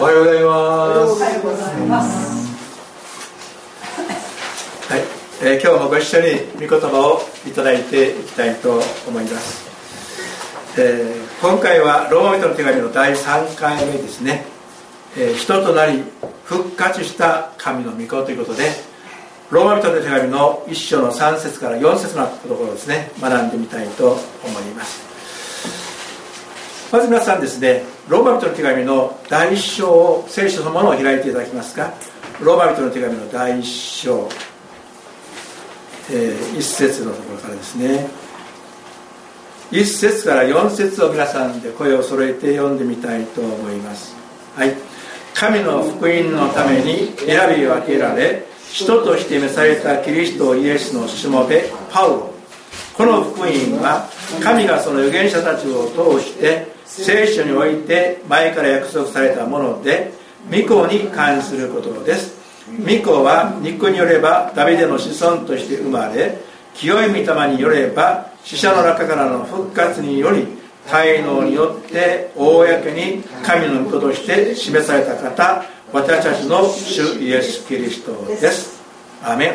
おはようございます。はい、えー、今日もご一緒に御言葉をいただいていきたいと思います、えー、今回はローマ人の手紙の第3回目ですね、えー、人となり復活した神の御子ということでローマ人の手紙の1章の3節から4節のところですね。学んでみたいと思います。まず皆さんですねローマ人の手紙の第1章を聖書のものを開いていただきますか？ローマ人の手紙の第1章、えー、1節のところからですね。1節から4節を皆さんで声を揃えて読んでみたいと思います。はい。神の福音のために選び分けられ人として召されたキリストイエスのしもべパウロ。この福音は神がその預言者たちを通して聖書において前から約束されたもので御子に関することです。御子は肉によればダビデの子孫として生まれ清い御霊によれば死者の中からの復活により滞納によって公に神の御子として示された方私たちの主イエス・キリストです。アメン、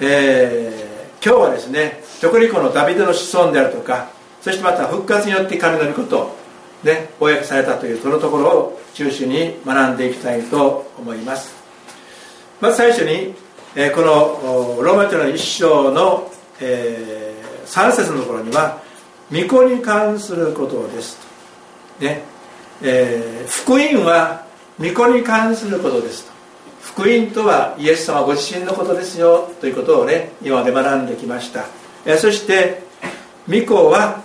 えー、今日はですね特にこのダビデの子孫であるとかそしてまた復活によって神の御事ね公されたというそのところを中心に学んでいきたいと思います。まず最初に、えー、このローマ人の一章の、えー、3節のところには御子に関することです。ねえー、福音は御子に関することです。と福音とはイエス様ご自身のことですよということをね今まで学んできました。えそして御子は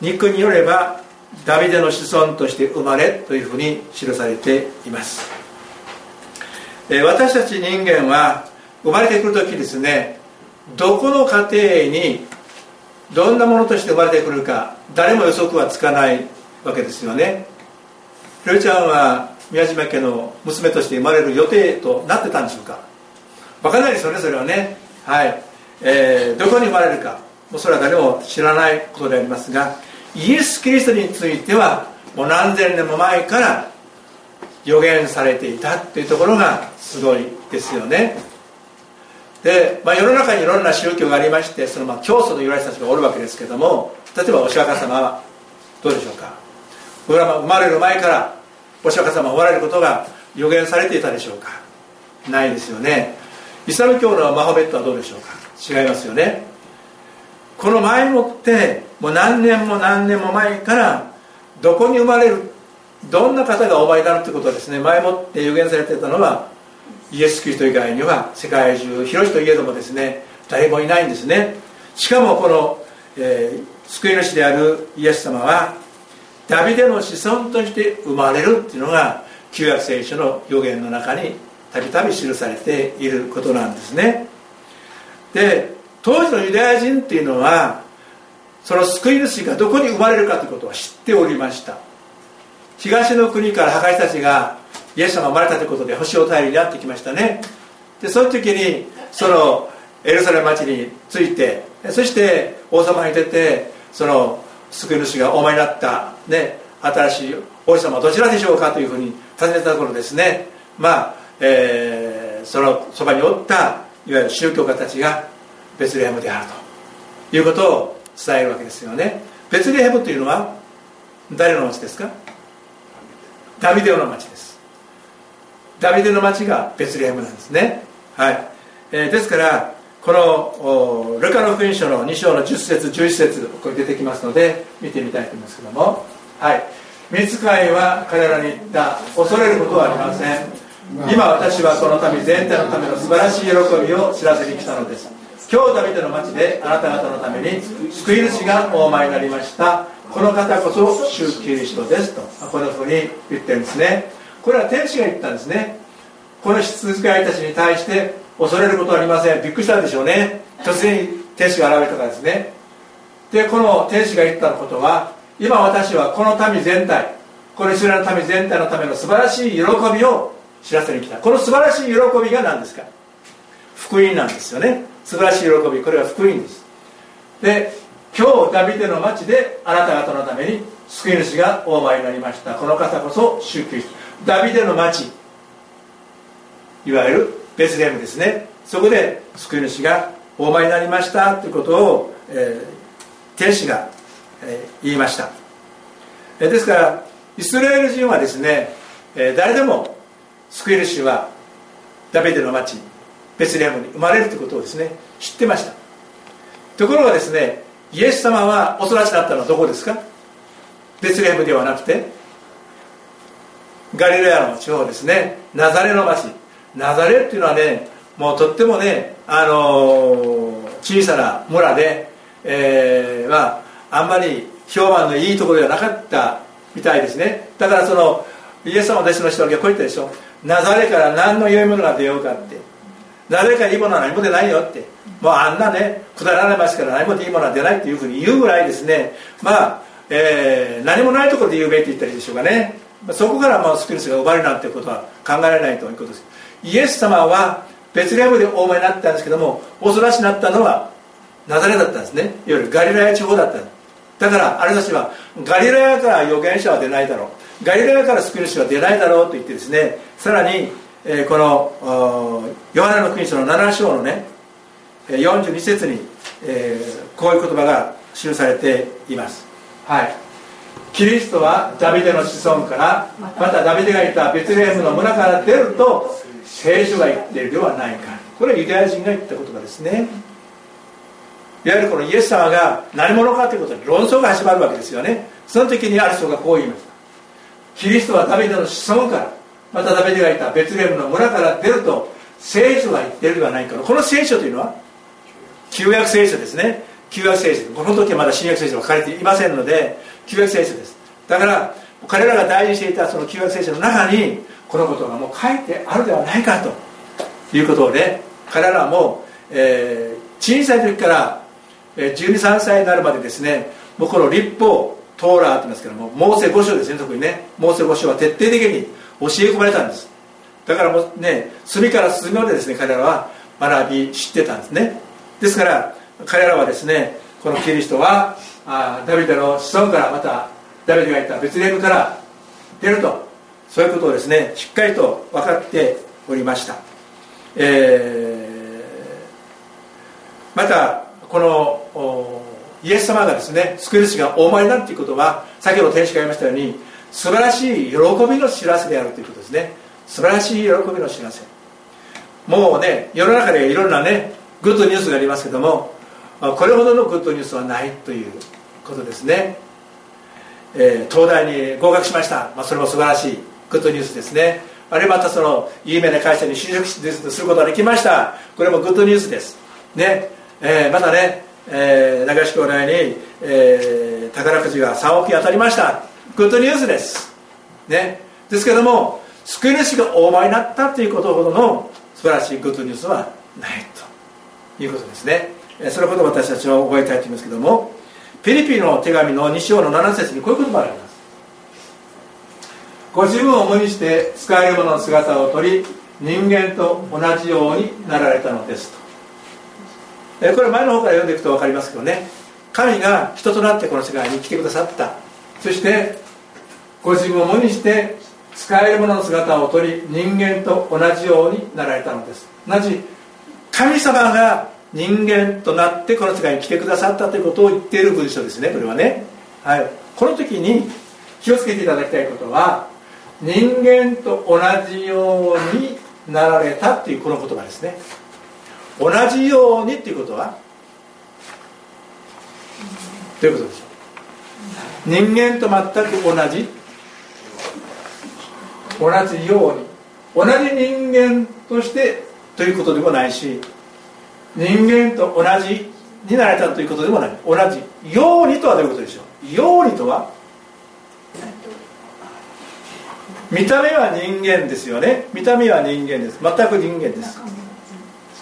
肉によればダビデの子孫として生まれというふうに記されています。私たち人間は生まれてくる時ですねどこの家庭にどんなものとして生まれてくるか誰も予測はつかないわけですよね。ひろちゃんは宮島家の娘として生まれる予定となってたんでしょうか。分からないですよねそれはね。はい、えー、どこに生まれるかもうそれは誰も知らないことでありますがイエス・キリストについてはもう何千年も前から予言されていたっていうところがすごいですよね。で、まあ、世の中にいろんな宗教がありましてそのまあ教祖と言われた人がおるわけですけども例えばお釈迦様はどうでしょうか？生まれる前からお釈迦様おられることが予言されていたでしょうか？ないですよね。イスラム教のマホメットはどうでしょうか？違いますよね。この前もってもう何年も何年も前からどこに生まれるどんな方がお前になるということをですね前もって予言されてたのはイエス・キリスト以外には世界中広しといえどもですね誰もいないんですね。しかもこの、えー、救い主であるイエス様はダビデの子孫として生まれるっていうのが旧約聖書の予言の中にたびたび記されていることなんですね。で当時のユダヤ人っていうのはその救い主がどこに生まれるかということは知っておりました。東の国から破壊たちがイエス様が生まれたということで星を頼りにやってきましたね。でその時にそのエルサレム町に着いてそして王様に出てその救い主がお前になった、ね、新しい王子様はどちらでしょうかというふうに尋ねたところですね。まあ、えー、そのそばにおったいわゆる宗教家たちがベツレヘムであるということを伝えるわけですよね。ベツレヘムというのは誰の町ですか？ダビデオの町です。ダビデの町がベツレヘムなんですね。はい、えー、ですからこのルカの福音書の2章の10節11節これ出てきますので見てみたいと思いますけども。はい。見つかいは彼らに言った恐れることはありません。今私はこの民全体のための素晴らしい喜びを知らせに来たのです。今日ダビデの町であなた方のために救い主がお前になりました。この方こそ主キリストですとこのふうに言ってるんですね。これは天使が言ったんですね。この羊飼いたちに対して恐れることはありません。びっくりしたんでしょうね。突然天使が現れたからですね。でこの天使が言ったことは今私はこの民全体このイスラエルの民全体のための素晴らしい喜びを知らせに来た。この素晴らしい喜びが何ですか？福音なんですよね。素晴らしい喜びこれは福音です。で今日ダビデの町であなた方のために救い主がオーバーになりました。この方こそ宗教ダビデの町いわゆるベツレヘムですね。そこで救い主がお前になりました。ということを、えー、天使が、えー、言いました、え、ですからイスラエル人はですね、えー、誰でも救い主はダビデの町ベツレヘムに生まれるということをですね知ってました。ところがですねイエス様はお育ちだったのはどこですか？ベツレヘムではなくてガリレアの地方ですね。ナザレの町。ナザレっていうのはねもうとってもね、あのー、小さな村で、えー、まああんまり評判のいいところではなかったみたいですね。だからそのイエス様の弟子の人はこう言ったでしょ。ナザレから何の良いものが出ようかって。ナザレかいいものは何も出ないよって。もうあんなねくだらない町から何もいいものは出ないっていうふうに言うぐらいですね。まあ、えー、何もないところで有名って言ったりでしょうかね。そこからまあスピリスが生まれるなんてことは考えられないということです。イエス様はベツレムでお生まれになったんですけどもお育ちになったのはナザレだったんですね。いわゆるガリラヤ地方だった。だからあれたちはガリラヤから預言者は出ないだろう。ガリラヤから救い主は出ないだろうと言ってですねさらに、え、このヨハネの国書の7章のね42節に、え、こういう言葉が記されています。はい。キリストはダビデの子孫からまたダビデがいたベツレヘムの村から出ると聖書が言っているではないか。これはユダヤ人が言った言葉ですね。いわゆるこのイエス様が何者かということで論争が始まるわけですよね。その時にある人がこう言います。キリストはダビデの子孫からまたダビデがいたベツレムの村から出ると聖書が言ってるではないかこの聖書というのは旧約聖書ですね。旧約聖書この時はまだ新約聖書が書かれていませんので旧約聖書です。だから彼らが大事にしていたその旧約聖書の中にこのことがもう書いてあるではないかと。いうことで彼らもう、えー、小さい時から、123歳になるまでですねもうこの立法トーラーと言いますけどもモーセ五章ですね特にね。モーセ五章は徹底的に教え込まれたんです。だからもうね隅から隅までですね彼らは学び知ってたんですね。ですから彼らはですねこのキリストはあダビデの子孫からまたダビデがいたベツレヘムから出ると。そういうことをですねしっかりと分かっておりました、えー、またこのイエス様がですね救い主がお生まれになるということは先ほど天使が言いましたように素晴らしい喜びの知らせであるということですね。素晴らしい喜びの知らせ。もうね世の中でいろんなねグッドニュースがありますけどもこれほどのグッドニュースはないということですね、えー、東大に合格しました、まあ、それも素晴らしいグッドニュースですね。あるいはまたその有名な会社に就職することができました。これもグッドニュースです。ね、えー、またね、えー、長志兄弟に、えー、宝くじが3億円当たりました。グッドニュースです。ね。ですけども救い主が大前になったということほどの素晴らしいグッドニュースはないということですね。そのことを私たちは覚えたいと思いますけどもフィリピンの手紙の2章の7節にこういう言葉があります。ご自分を無にして使えるものの姿を取り人間と同じようになられたのですと。これ前の方から読んでいくと分かりますけどね。神が人となってこの世界に来てくださった。そしてご自分を無にして使えるものの姿を取り人間と同じようになられたのです。同じ神様が人間となってこの世界に来てくださったということを言っている文章ですねこれはね、はい、この時に気をつけていただきたいことは人間と同じようになられたっていうこの言葉ですね。同じようにっていうことはどういうことでしょう？人間と全く同じ同じように同じ人間としてということでもないし人間と同じになれたということでもない。同じようにとはどういうことでしょう？ようにとは？見た目は人間ですよね。見た目は人間です。全く人間です。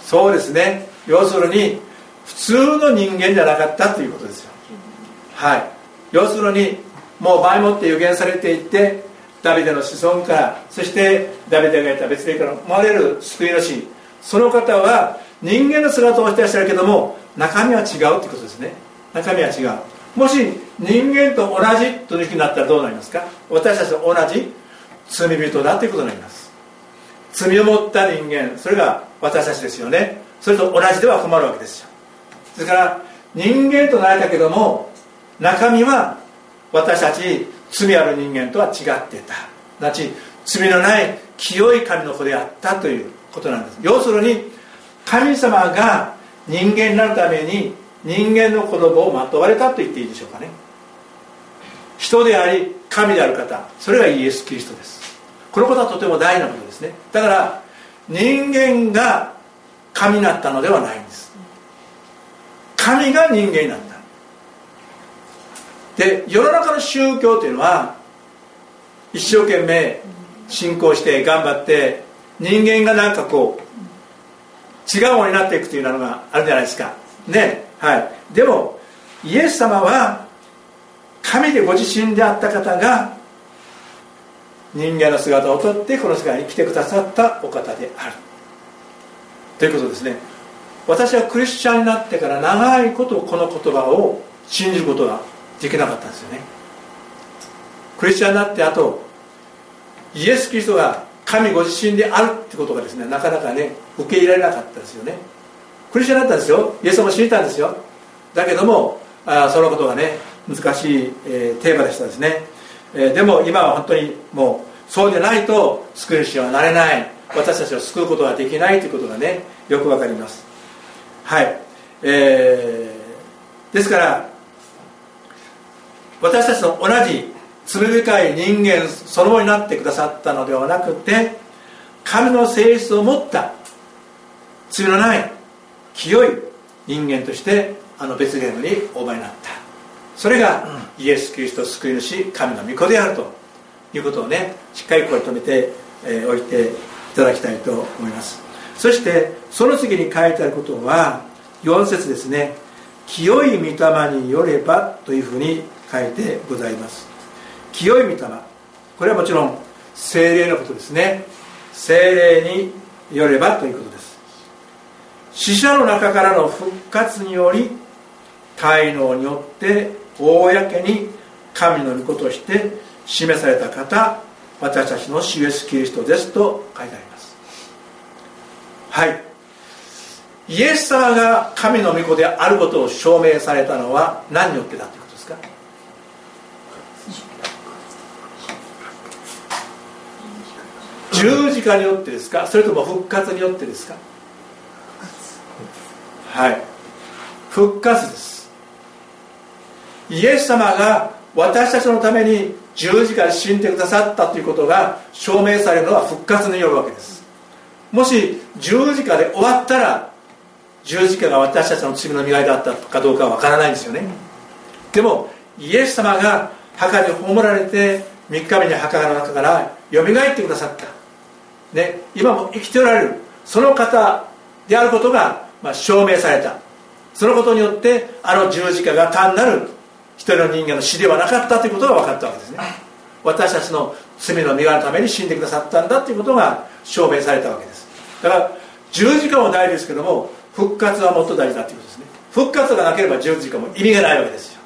そうですね。要するに普通の人間じゃなかったということですよ。はい。要するにもう前もって予言されていてダビデの子孫からそしてダビデがいた別霊から生まれる救い主。その方は人間の姿をしてらっしゃるけども中身は違うということですね。中身は違う。もし人間と同じというふうになったらどうなりますか？私たちと同じ罪人だということになります。罪を持った人間それが私たちですよね。それと同じでは困るわけですよ。ですから人間となれたけども中身は私たち罪ある人間とは違ってた。なち罪のない清い神の子であったということなんです。要するに神様が人間になるために人間の子供をまとわれたと言っていいでしょうかね。人であり神である方。それがイエス・キリストです。このことはとても大事なことですね。だから人間が神になったのではないんです。神が人間になった。で世の中の宗教というのは一生懸命信仰して頑張って人間がなんかこう違うものになっていくというのがあるじゃないですか。ねはい。でもイエス様は神でご自身であった方が人間の姿をとってこの世界に来てくださったお方である。ということですね。私はクリスチャンになってから長いことこの言葉を信じることができなかったんですよね。クリスチャンになってあとイエス・キリストが神ご自身であるってことがですねなかなかね受け入れられなかったですよね。クリスチャンになったんですよ。イエス様を知りたんですよ。だけどもあそのことがね難しい、えー、テーマでしたですね、えー、でも今は本当にもうそうでないと救い主はなれない。私たちを救うことができないということがねよくわかります。はい。えー、ですから私たちと同じ罪深い人間そのものになってくださったのではなくて神の性質を持った罪のない清い人間としてあの別ゲームにお前になった。それがイエス・キリスト救い主神の御子であるということをねしっかりこれ止めてお、えー、いていただきたいと思います。そしてその次に書いてあることは4節ですね。清い御霊によればというふうに書いてございます。清い御霊。これはもちろん精霊のことですね。精霊によればということです。死者の中からの復活により滞納によって公に神の御子として示された方私たちの主イエスキリストですと書いてあります。はい。イエス様が神の御子であることを証明されたのは何によってだということですか十字架によってですか？それとも復活によってですか？はい。復活です。イエス様が私たちのために十字架で死んでくださったということが証明されるのは復活によるわけです。もし十字架で終わったら十字架が私たちの罪の磨いだったかどうかは分からないんですよね。でもイエス様が墓に葬られて3日目に墓の中からよみがえってくださった、ね、今も生きておられるその方であることが、まあ、証明された。そのことによってあの十字架が単なる一人の人間の死ではなかったということが分かったわけですね。私たちの罪の身柄のために死んでくださったんだということが証明されたわけです。だから十字架も大事ですけども復活はもっと大事だということですね。復活がなければ十字架も意味がないわけですよ。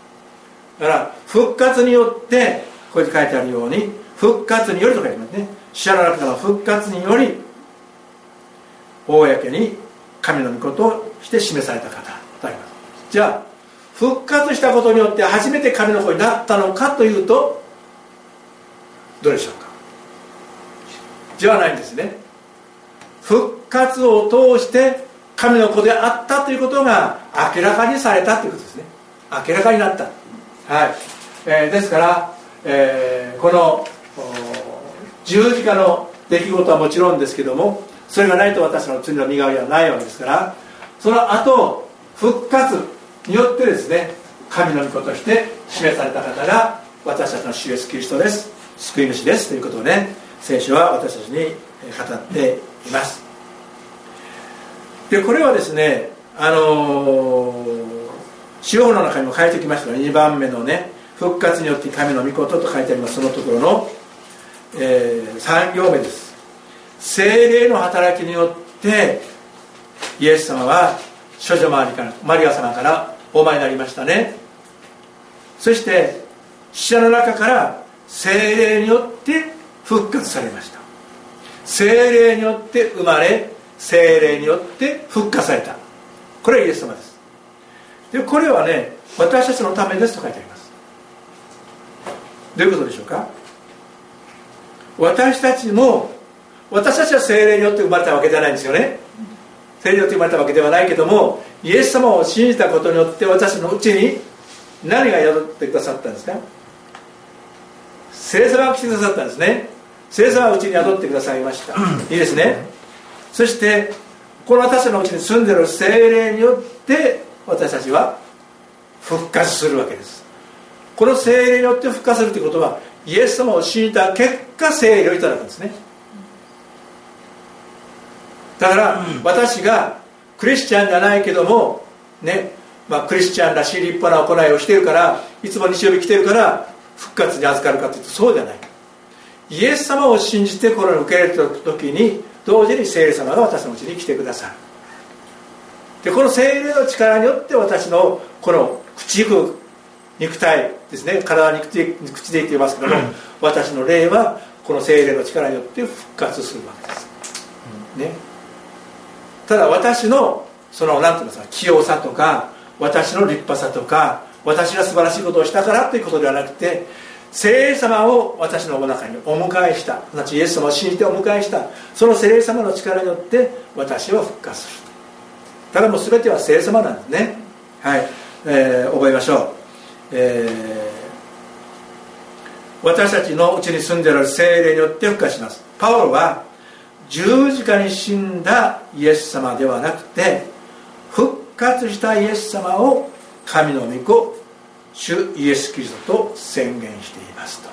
だから復活によってここに書いてあるように復活によりと書いてますね。死者の中の復活により公に神の御事をして示された方とあります。じゃあ復活したことによって初めて神の子になったのかというとどうでしょうか？ではないんですね。復活を通して神の子であったということが明らかにされたということですね。明らかになった。はい、えー、ですから、えー、この十字架の出来事はもちろんですけどもそれがないと私の罪の身代わりはないわけですからその後復活によってですね神の御子として示された方が私たちの主イエスキリストです。救い主ですということをね聖書は私たちに語っています。でこれはですねあの司法の中にも書いてきましたが2番目のね復活によって神の御事と書いてあります。そのところの、えー、3行目です。精霊の働きによってイエス様は処女周りからマリア様からお前になりましたね。そして死者の中から精霊によって復活されました。精霊によって生まれ精霊によって復活された。これはイエス様です。でこれはね私たちのためですと書いてあります。どういうことでしょうか？私たちも私たちは精霊によって生まれたわけじゃないんですよね。精霊によって生まれたわけではないけどもイエス様を信じたことによって私のうちに何が宿ってくださったんですか？聖様が来てくださったんですね。聖様はうちに宿ってくださいました。いいですね。そしてこの私のうちに住んでる精霊によって私たちは復活するわけです。この精霊によって復活するということはイエス様を信じた結果精霊をいただくんですね。だから、私がクリスチャンじゃないけどもねまあ、クリスチャンらしい立派な行いをしているからいつも日曜日来てるから復活に預かるかというとそうじゃない。イエス様を信じてこれを受け入れた時に同時に聖霊様が私のうちに来てくださる。でこの聖霊の力によって私のこの口く肉体ですね体に口で口で言っていますけども、私の霊はこの聖霊の力によって復活するわけです、ね、ただ私のその何て言うんですか器用さとか私の立派さとか私が素晴らしいことをしたからということではなくて聖霊様を私の中にお迎えしたすなわちイエス様を信じてお迎えしたその聖霊様の力によって私は復活する。ただもう全ては聖霊様なんですね。はい、えー、覚えましょう、えー、私たちのうちに住んでいる聖霊によって復活します。パウロは十字架に死んだイエス様ではなくて復活したイエス様を神の御子主イエス・キリストと宣言していますと。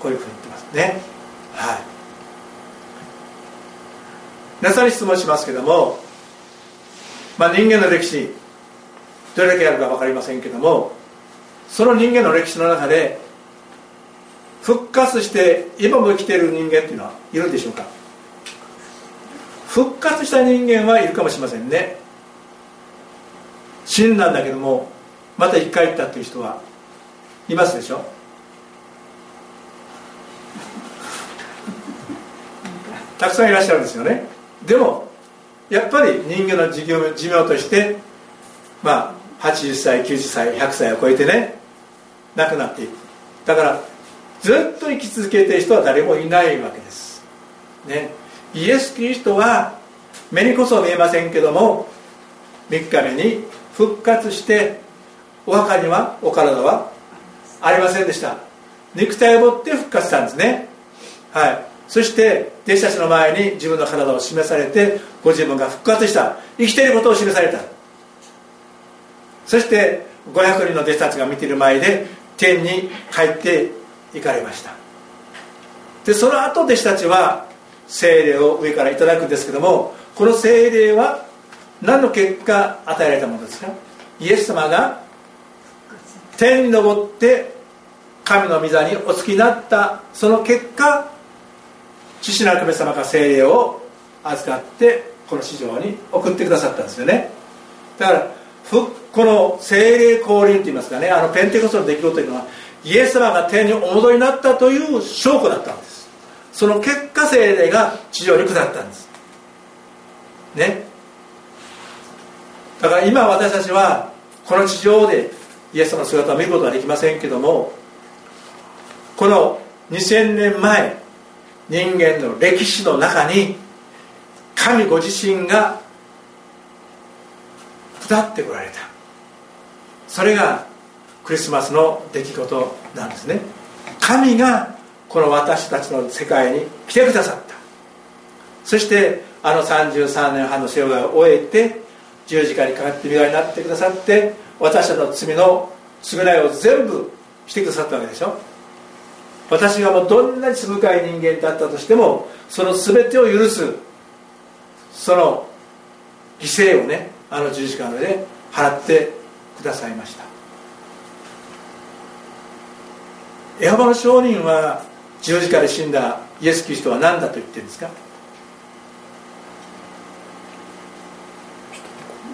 こういうふうに言ってますね。はい。皆さんに質問しますけども、まあ、人間の歴史どれだけあるか分かりませんけどもその人間の歴史の中で復活して今も生きている人間っていうのはいるでしょうか？復活した人間はいるかもしれませんね。死んだんだけどもまた生き返ったっていう人はいますでしょ？たくさんいらっしゃるんですよね。でもやっぱり人間の寿命寿命としてまあ80歳90歳100歳を超えてね亡くなっていく。だからずっと生き続けている人は誰もいないわけです。ね。イエス・キリストは目にこそ見えませんけども3日目に復活してお墓にはお体はありませんでした。肉体を持って復活したんですね。はい。そして弟子たちの前に自分の体を示されてご自分が復活した。生きていることを示された。そして500人の弟子たちが見ている前で天に帰って行かれました。でその後弟子たちは精霊を上からいただくんですけどもこの精霊は何の結果与えられたものですか？イエス様が天に昇って神の御座にお付きになったその結果父なる神様が精霊を預かってこの市場に送ってくださったんですよね。だからこの精霊降臨といいますかねあのペンテコストの出来事というのはイエス様が天にお戻りになったという証拠だったんです。その結果精霊が地上に下ったんです。ね。だから今私たちはこの地上でイエス様の姿を見ることはできませんけどもこの2000年前人間の歴史の中に神ご自身が下ってこられた。それがクリスマスの出来事なんですね。神がこの私たちの世界に来てくださった。そしてあの33年半の生涯を終えて十字架にかかって身代わりになってくださって私たちの罪の償いを全部してくださったわけでしょ。私がもうどんなに罪深い人間だったとしてもその全てを許すその犠牲をねあの十字架の上で払ってくださいました。エホバの証人は十字架で死んだイエス・キリストは何だと言ってるんですか？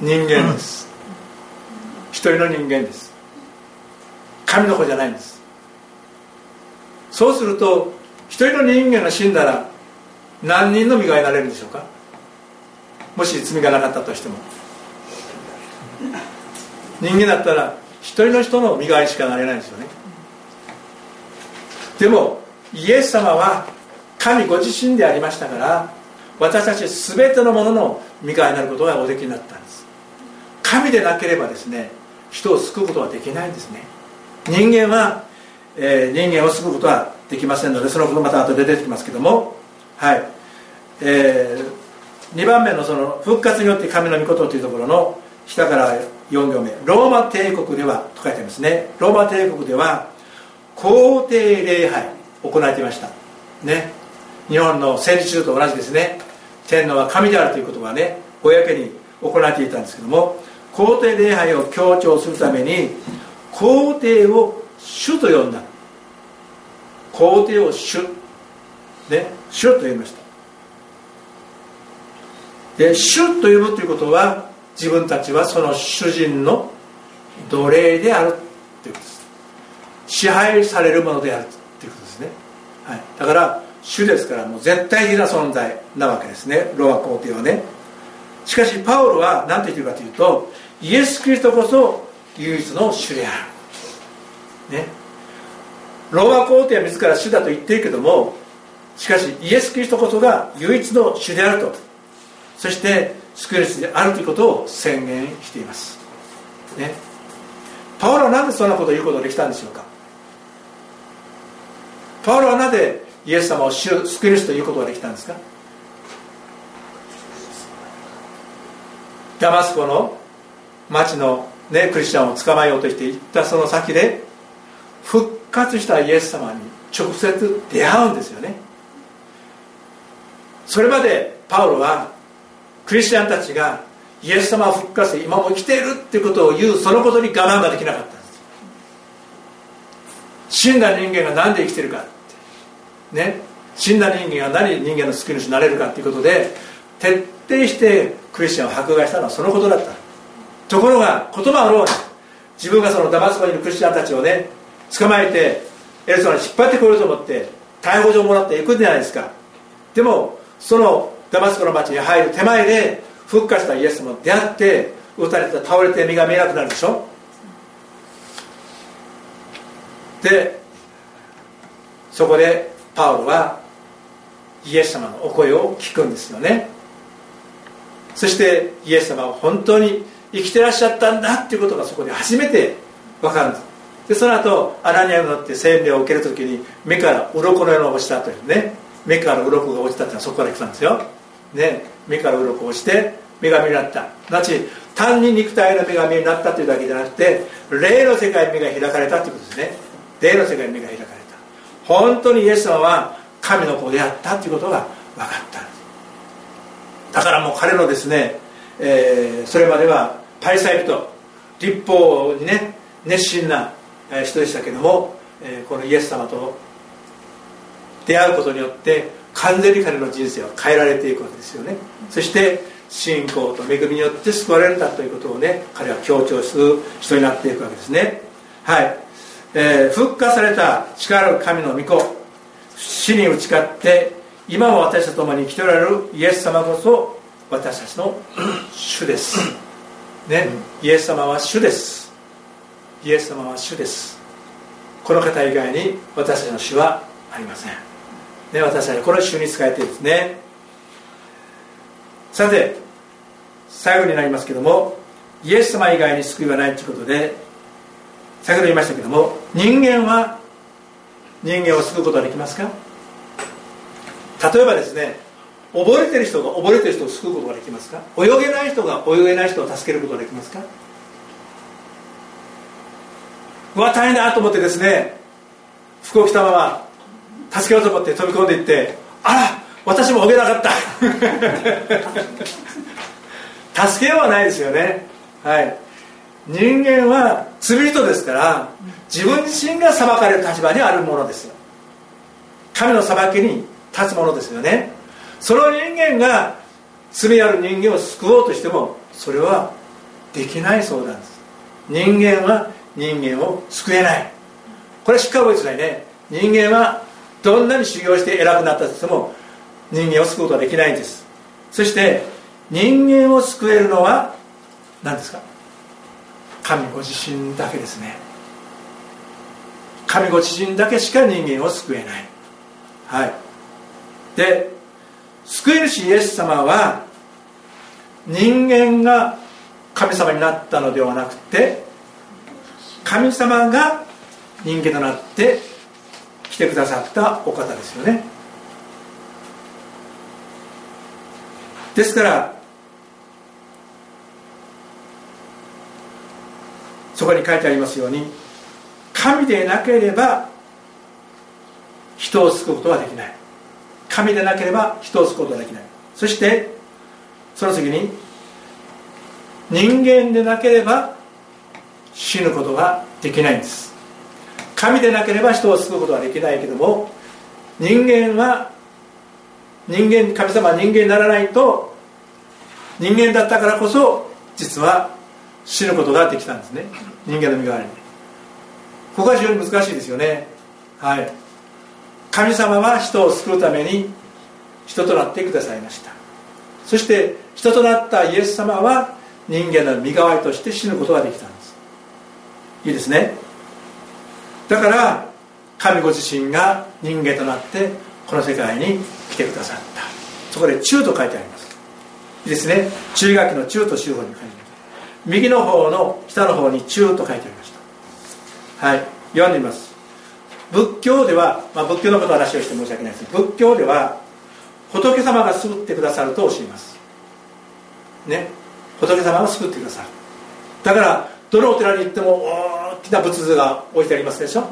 人間です、一人の人間です。神の子じゃないんです。そうすると一人の人間が死んだら何人の身が得られるんでしょうか？もし罪がなかったとしても。人間だったら一人の人の身代わりしかなれないんですよね。でもイエス様は神ご自身でありましたから私たち全てのものの身代わりになることがおできになったんです。神でなければですね人を救うことはできないんですね。人間は、えー、人間を救うことはできませんのでそのことまた後で出てきますけどもはい。えー、2番目のその復活によって神の御事というところの下から4行目ローマ帝国ではと書いてありますね。ローマ帝国では皇帝礼拝行われていました。ね。日本の戦時中と同じですね。天皇は神であるということがね公に行われていたんですけども皇帝礼拝を強調するために皇帝を主と呼んだ。皇帝を主。ね。主と言いました。で主と呼ぶということは自分たちはその主人の奴隷であるということです。支配されるものであるということですね、はい、だから主ですからもう絶対的な存在なわけですね。ローマ皇帝はね。しかしパウロは何と言ってるかというとイエス・キリストこそ唯一の主である。ね。ローマ皇帝は自ら主だと言っているけどもしかしイエス・キリストこそが唯一の主であると。そして救い主であるということを宣言しています。ね。パウロはなぜそんなことを言うことができたんでしょうか。パウロはなぜイエス様を救い主ということができたんですか？ダマスコの町の、ね、クリスチャンを捕まえようとして行ったその先で復活したイエス様に直接出会うんですよね。それまでパウロはクリスチャンたちがイエス様は復活して今も生きているっていうことを言うそのことに我慢ができなかった。死んだ人間が何で生きてるかて。ね。死んだ人間が何人間の救い主になれるかっていうことで徹底してクリスチャンを迫害したのはそのことだった。ところが言葉をろうに自分がそのダマスコにいるクリスチャンたちをね捕まえてエルサレムに引っ張ってこようと思って逮捕状をもらって行くんじゃないですか。でもそのダマスコの町に入る手前で復活したイエスも出会って撃たれて倒れて身が見えなくなるでしょ。でそこでパウロはイエス様のお声を聞くんですよね。そしてイエス様は本当に生きてらっしゃったんだっていうことがそこで初めて分かるんです。でその後アナニアに乗って洗礼を受ける時に目から鱗のような落ちたというね。目から鱗が落ちたっていうのはそこから来たんですよ、ね、目から鱗落ちて女神になった。なち単に肉体の女神になったというだけじゃなくて霊の世界に目が開かれたということですね。霊の世界に目が開かれた。本当にイエス様は神の子であったということが分かった。だからもう彼のですね、えー、それまではパリサイ人立法にね熱心な人でしたけども、えー、このイエス様と出会うことによって完全に彼の人生は変えられていくわけですよね。そして信仰と恵みによって救われるんだということをね彼は強調する人になっていくわけですね。はい、えー、復活された力ある神の御子死に打ち勝って今も私と共に生きておられるイエス様こそ私たちの主です。ね、イエス様は主です。イエス様は主です。この方以外に私たちの主はありません。ね、私たちこれを主に使えてですね。さて最後になりますけどもイエス様以外に救いはないということで先ほど言いましたけども人間は人間を救うことはできますか？例えばですね溺れてる人が溺れてる人を救うことができますか？泳げない人が泳げない人を助けることができますか？うわ大変だと思ってですね服を着たまま助けようと思って飛び込んでいってあら私も泳げなかった。助けようはないですよね。はい。人間は罪人ですから自分自身が裁かれる立場にあるものですよ。神の裁きに立つものですよね。その人間が罪ある人間を救おうとしてもそれはできないそうなんです。人間は人間を救えない。これしっかり覚えてくださいね。人間はどんなに修行して偉くなったとしても人間を救うことはできないんです。そして人間を救えるのは何ですか？神ご自身だけですね。神ご自身だけしか人間を救えない。はい。で救い主イエス様は人間が神様になったのではなくて神様が人間となって来てくださったお方ですよね。ですからそこに書いてありますように神でなければ人を救うことはできない。神でなければ人を救うことはできない。そしてその次に人間でなければ死ぬことができないんです。神でなければ人を救うことはできないけども人間は人間神様は人間にならないと人間だったからこそ実は死ぬことができたんですね。人間の身代わりここは非常に難しいですよね。はい。神様は人を救うために人となってくださいました。そして人となったイエス様は人間の身代わりとして死ぬことができたんです。いいですね。だから神ご自身が人間となってこの世界に来てくださった。そこで「中」と書いてあります。いいですね。中学の中と中法に書いてあります。右の方の下の方に中と書いてありました。はい。読んでみます。仏教では、まあ、仏教のことを話をして申し訳ないです。仏教では仏様が救ってくださると教えます。ね。仏様が救ってくださる。だからどのお寺に行っても大きな仏像が置いてありますでしょ。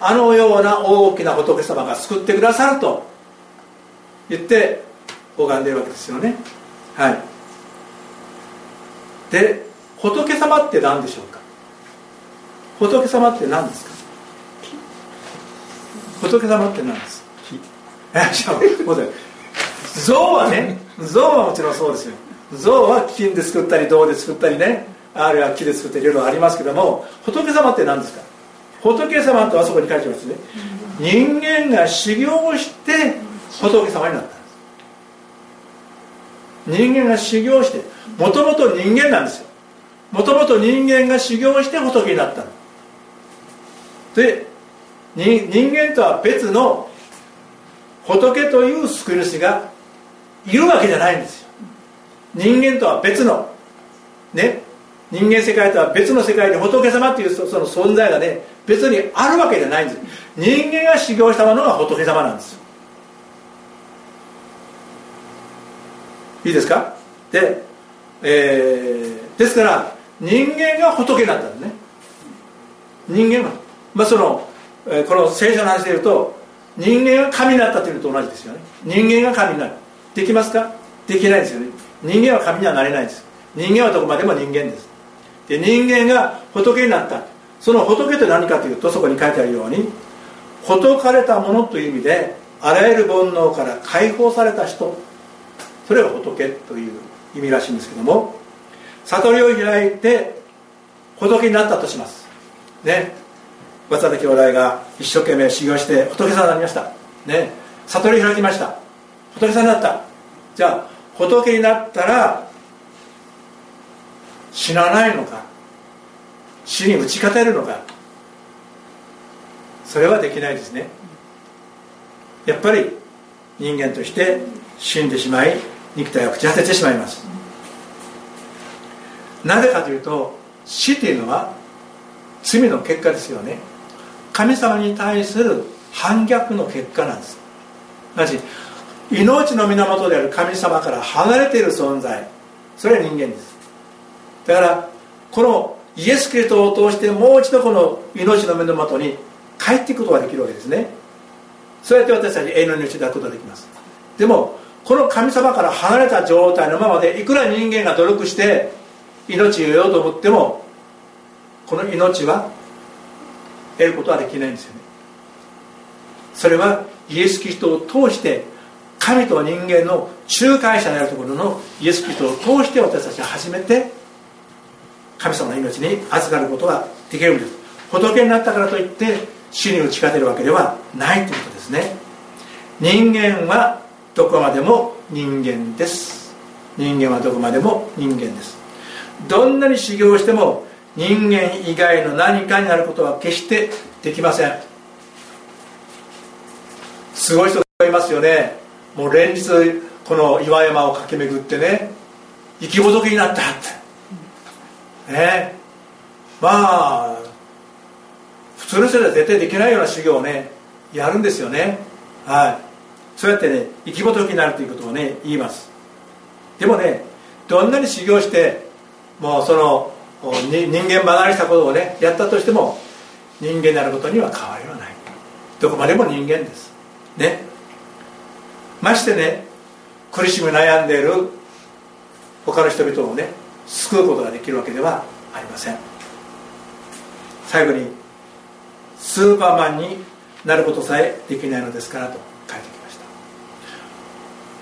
あのような大きな仏様が救ってくださると言って拝んでいるわけですよね。はい。で仏様って何でしょうか？仏様って何ですか？仏様って何です？像はね像はもちろんそうですよ。像は金で作ったり銅で作ったりね。あるいは木で作ったりいろいろありますけども仏様って何ですか？仏様とあそこに書いてますね。人間が修行をして仏様になった。人間が修行してもともと人間なんですよ。もともと人間が修行して仏になった。で人間とは別の仏という救い主がいるわけじゃないんですよ。人間とは別の。ね。人間世界とは別の世界で仏様っていうその存在がね別にあるわけじゃないんです。人間が修行したものが仏様なんですよ。いいですか？で、えー、ですから人間が仏になったんですね。人間がまあその、えー、この聖書の話で言うと人間が神になったというのと同じですよね。人間が神になる。できますか？できないですよね。人間は神にはなれないです。人間はどこまでも人間です。で人間が仏になった。その仏って何かというとそこに書いてあるように仏かれたものという意味であらゆる煩悩から解放された人。それが仏という意味らしいんですけども悟りを開いて仏になったとします。ね。渡辺兄弟が一生懸命修行して仏さんになりました。ね。悟り開きました。仏さんになった。じゃあ仏になったら死なないのか。死に打ち勝てるのか。それはできないですね。やっぱり人間として死んでしまい肉体を朽ち果ててしまいます。なぜかというと死というのは罪の結果ですよね。神様に対する反逆の結果なんです。なし命の源である神様から離れている存在。それは人間です。だからこのイエス・キリストを通してもう一度この命の源に帰っていくことができるわけですね。そうやって私たち永遠の命を抱くことができます。でもこの神様から離れた状態のままでいくら人間が努力して命を得ようと思ってもこの命は得ることはできないんですよね。それはイエス・キリストを通して神と人間の仲介者であるところのイエス・キリストを通して私たちは初めて神様の命に預かることができるんです。仏になったからといって死に打ち勝てるわけではないということですね。人間はどこまでも人間です。人間はどこまでも人間です。どんなに修行しても人間以外の何かになることは決してできません。すごい人がいますよね。もう連日この岩山を駆け巡ってね生き仏になったって。ね。まあ普通の人では絶対できないような修行をねやるんですよね。はい。そうやってね生き仏になるということをね言います。でもねどんなに修行してもうその人間離れしたことをねやったとしても人間になることには変わりはない。どこまでも人間です。ね。ましてね苦しみ悩んでいる他の人々をね救うことができるわけではありません。最後にスーパーマンになることさえできないのですからと。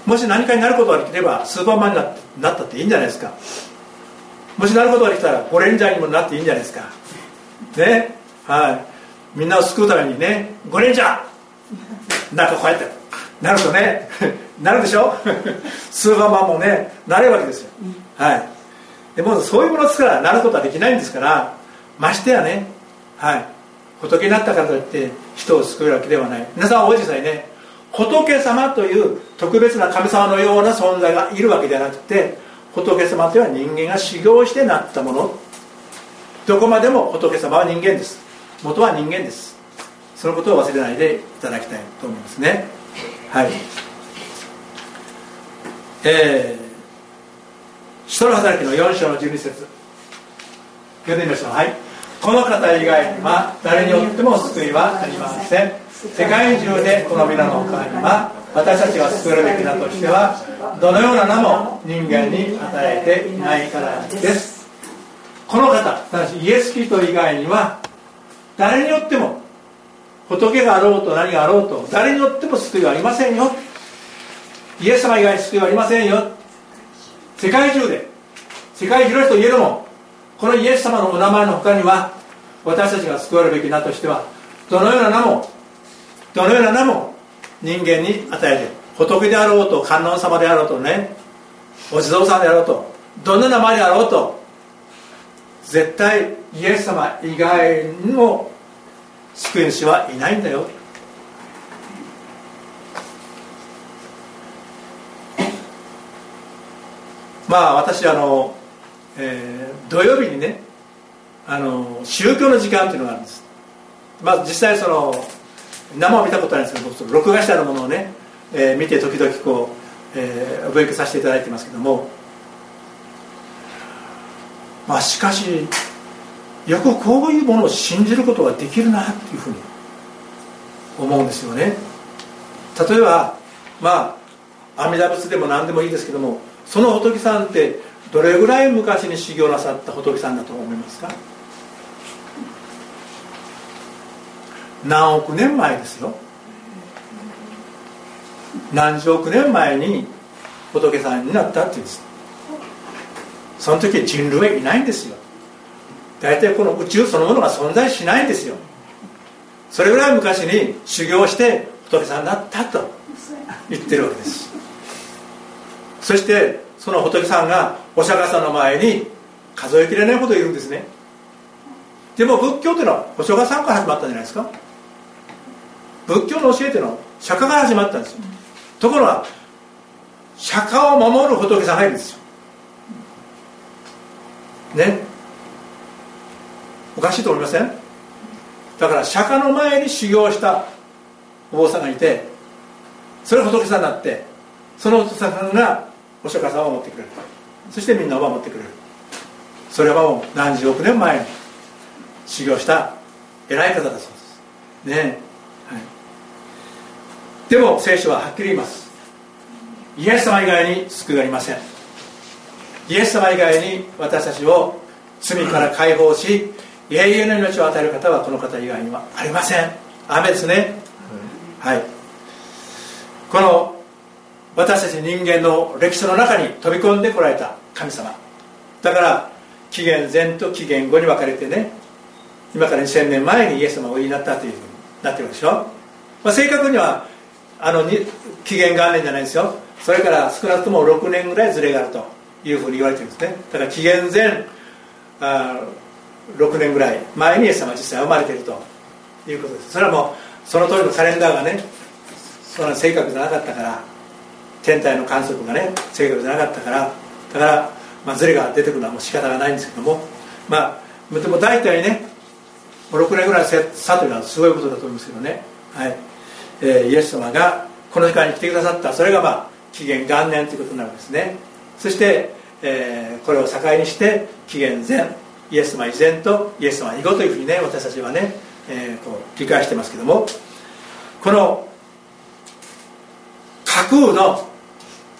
もし何かになることができればスーパーマンになったっていいんじゃないですか。もしなることができたらゴレンジャーにもなっていいんじゃないですか。ね。はい。みんなを救うためにねゴレンジャー!なんかこうやってなるとね なるでしょ？スーパーマンもねなれるわけですよ、はい。でもそういうものですからなることはできないんですからましてやねはい。仏になったからといって人を救えるわけではない。皆さん大実際ね仏様という特別な神様のような存在がいるわけじゃなくて仏様というのは人間が修行してなったもの。どこまでも仏様は人間です。元は人間です。そのことを忘れないでいただきたいと思いますね。はい。えー人の働きの4章の12節。読んでみましょう。はい。この方以外は誰によっても救いはありません。世界中でこの皆の他には私たちが救えるべきだとしてはどのような名も人間に与えていないからです。この方ただしイエス・キリスト以外には誰によっても仏があろうと何があろうと誰によっても救いはありませんよ。イエス様以外に救いはありませんよ。世界中で世界広いといえどもこのイエス様のお名前の他には私たちが救われるべき名としてはどのような名もどのような名も人間に与えて仏であろうと観音様であろうとねお地蔵さんであろうとどんな名前であろうと絶対イエス様以外の救い主はいないんだよ。まあ私あの、えー、土曜日にねあの宗教の時間っていうのがあるんです。まあ実際その生を見たことないんですけど僕録画してあるものをね、えー、見て時々こう、えー、勉強させていただいてますけども。まあしかしよくこういうものを信じることができるなっていうふうに思うんですよね。例えばまあ阿弥陀仏でも何でもいいですけどもその仏さんってどれぐらい昔に修行なさった仏さんだと思いますか？何億年前ですよ。何十億年前に仏さんになったっていうんです。その時人類はいないんですよ。大体この宇宙そのものが存在しないんですよ。それぐらい昔に修行して仏さんになったと言ってるわけです。そしてその仏さんがお釈迦さんの前に数えきれないほどいるんですね。でも仏教というのはお釈迦さんから始まったんじゃないですか。仏教の教えというのは釈迦から始まったんですよ。ところが釈迦を守る仏さんがいるんですよ。ね？おかしいと思いません？だから釈迦の前に修行したお坊さんがいてそれが仏さんになってその仏さんがお釈迦さんを守ってくれる。そしてみんなを守ってくれる。それはもう何十億年前に修行した偉い方だそうです。ね、でも聖書ははっきり言います。イエス様以外に救いありません。イエス様以外に私たちを罪から解放し永遠の命を与える方はこの方以外にはありません。雨ですね、はい。この私たち人間の歴史の中に飛び込んでこられた神様。だから紀元前と紀元後に分かれてね今から2000年前にイエス様をお言いになったというふうになってるでしょ、まあ、正確にはあの紀元元年じゃないですよ。それから少なくとも6年ぐらいずれがあるというふうに言われてるんですね。だから紀元前あ6年ぐらい前にイエス様は実際生まれているということです。それはもうその通りのカレンダーがねそんな正確じゃなかったから天体の観測がね正確じゃなかったからだから、まあ、ズレが出てくるのはもう仕方がないんですけどもまあでも大体ね6年ぐらい差というのはすごいことだと思いますけどね、はい。えー、イエス様がこの時間に来てくださった。それがまあ紀元元年ということになるんですね。そして、えー、これを境にして紀元前イエス様以前とイエス様以後というふうにね私たちはね、えー、こう理解してますけども。この架空の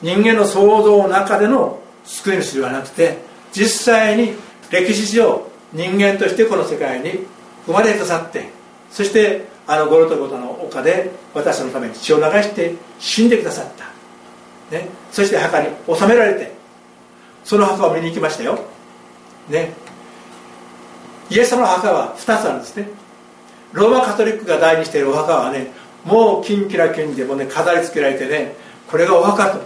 人間の創造の中での救い主ではなくて実際に歴史上人間としてこの世界に生まれてくださってそしてあのゴロトゴトの丘で私のために血を流して死んでくださった、ね、そして墓に収められてその墓を見に行きましたよ、ね、イエス様の墓は2つあるんですね。ローマカトリックが大にしているお墓はねもうキンキラキンでもね飾り付けられてねこれがお墓と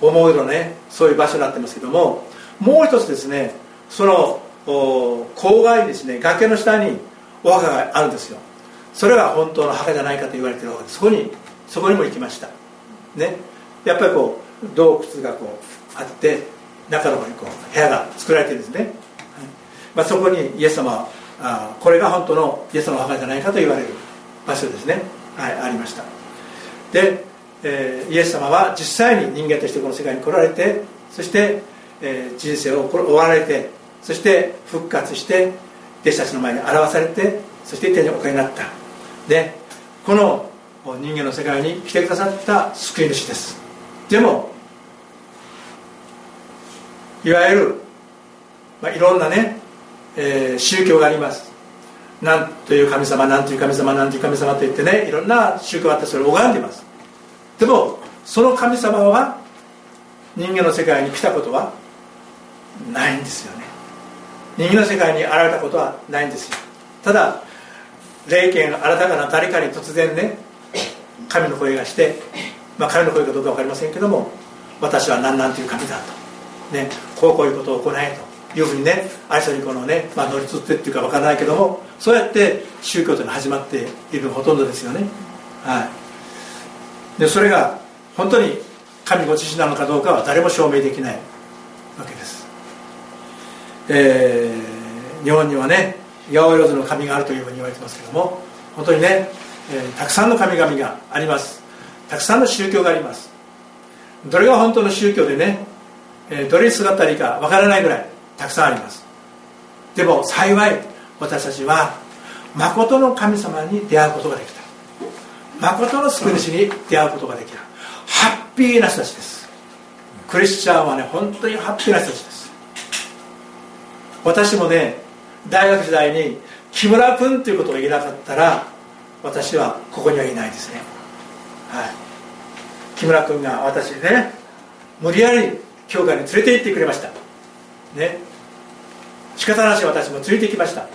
思うようなねそういう場所になってますけどももう一つですねその郊外にですね崖の下にお墓があるんですよ。それが本当の墓じゃないかと言われてるわけです。そこにそこにも行きました。ね。やっぱりこう洞窟がこうあって中の方にこう部屋が作られてるんですね、まあ、そこにイエス様はあこれが本当のイエスの墓じゃないかと言われる場所ですね。はいありました。で、えー、イエス様は実際に人間としてこの世界に来られてそして、えー、人生を終わられてそして復活して弟子たちの前に表されてそして手におかになった。でこの人間の世界に来てくださった救い主です。でもいわゆる、まあ、いろんなね、えー、宗教があります。なんという神様なんという神様なんという神様といってねいろんな宗教があってそれを拝んでいます。でもその神様は人間の世界に来たことはないんですよね。人間の世界に現れたことはないんですよ。ただ霊剣新たかな誰かに突然ね神の声がして、まあ、神の声かどうか分かりませんけども私は何なんという神だと、ね、こうこういうことを行えというふうにねある人にこのね、まあ、乗りつってっていうか分からないけどもそうやって宗教というのは始まっているのほとんどですよね。はい。でそれが本当に神ご自身なのかどうかは誰も証明できないわけです。えー、日本にはね八百万の神があるというふうに言われてますけども本当にね、えー、たくさんの神々があります。たくさんの宗教があります。どれが本当の宗教でね、えー、どれに姿がいいかわからないぐらいたくさんあります。でも幸い私たちは誠の神様に出会うことができた。誠の救い主に出会うことができるハッピーな人たちです。クリスチャンはね本当にハッピーな人たちです。私もね大学時代に木村君ということが言えなかったら私はここにはいないですね。はい。木村君が私ね無理やり教会に連れて行ってくれました。ね。仕方なし私も連れて行きました。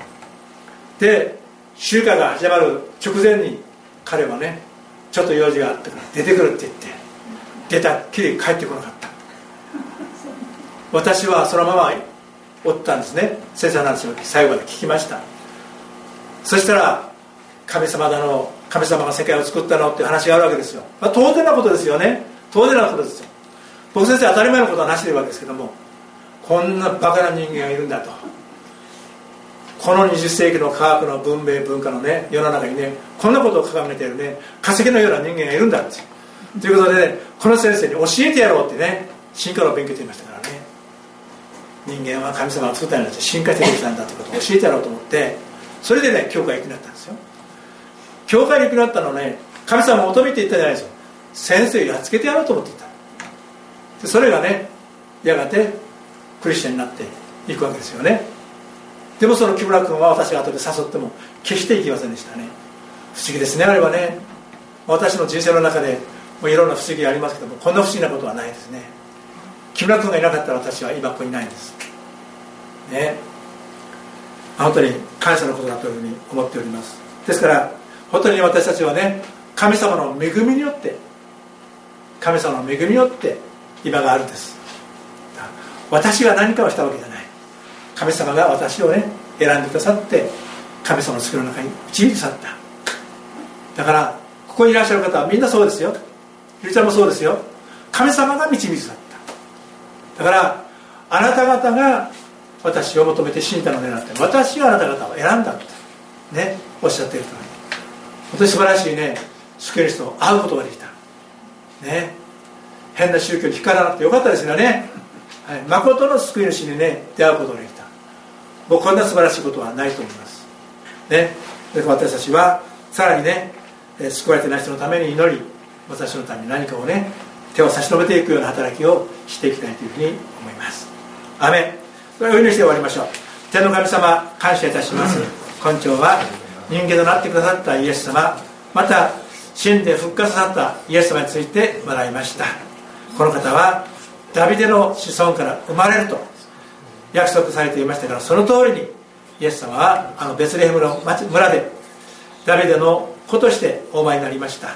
で集会が始まる直前に彼はねちょっと用事があったから出てくるって言って出たっきり帰ってこなかった。私はそのままおったんですね。先生の話を最後まで聞きました。そしたら神様だの神様が世界を作ったのっていう話があるわけですよ、まあ、当然なことですよね。当然なことですよ。僕先生当たり前のことはなしでいるわけですけどもこんなバカな人間がいるんだと。この20世紀の科学の文明文化のね世の中にねこんなことを掲げているね化石のような人間がいるんだって。ということで、ね、この先生に教えてやろうってね進化の勉強と言いましたからね。人間は神様が作ったように進化してきたんだということを教えてやろうと思ってそれでね教会行くなったんですよ。教会に行くなったのね神様を求めていったじゃないですよ。先生やっつけてやろうと思っていたそれがねやがてクリスチャンになっていくわけですよね。でもその木村君は私が後で誘っても決して行きませんでしたね。不思議ですねあれはね。私の人生の中でもういろんな不思議ありますけどもこんな不思議なことはないですね。木村君がいなかったら私は今ここにないんです。ね。本当に感謝のことだというふうに思っております。ですから本当に私たちはね神様の恵みによって神様の恵みによって今があるんです。私が何かをしたわけじゃない。神様が私をね選んでくださって神様の救いの中に導いて去った。だからここにいらっしゃる方はみんなそうですよ。ゆりちゃんもそうですよ。神様が導いて去っだからあなた方が私を求めて死んだのでなって私があなた方を選んだってねおっしゃっていると本当に素晴らしいね救い主と会うことができた。ね。変な宗教に引っかからなくてよかったですよね、はい、誠の救い主にね出会うことができた。もうこんな素晴らしいことはないと思います。ね。で私たちはさらにね救われてない人のために祈り私のために何かをね手を差し伸べていくような働きをしていきたいというふうに思います。アメそれをお祈りして終わりましょう。天の神様感謝いたします。今朝は人間となってくださったイエス様。また死んで復活さったイエス様について学びました。この方はダビデの子孫から生まれると約束されていましたからその通りにイエス様はあのベツレヘムの村でダビデの子としてお前になりました。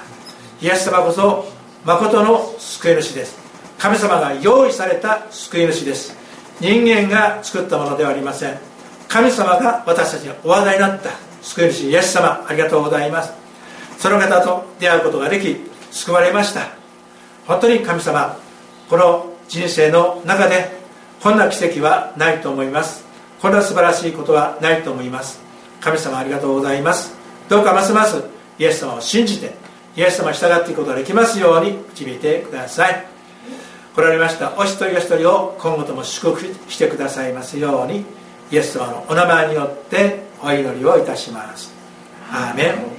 イエス様こそ誠の救い主です。神様が用意された救い主です。人間が作ったものではありません。神様が私たちにお話題になった救い主イエス様ありがとうございます。その方と出会うことができ救われました。本当に神様この人生の中でこんな奇跡はないと思います。こんな素晴らしいことはないと思います。神様ありがとうございます。どうかますますイエス様を信じてイエス様に従っていくことができますように導いてください。来られましたお一人お一人を今後とも祝福してくださいますようにイエス様のお名前によってお祈りをいたします。アーメン。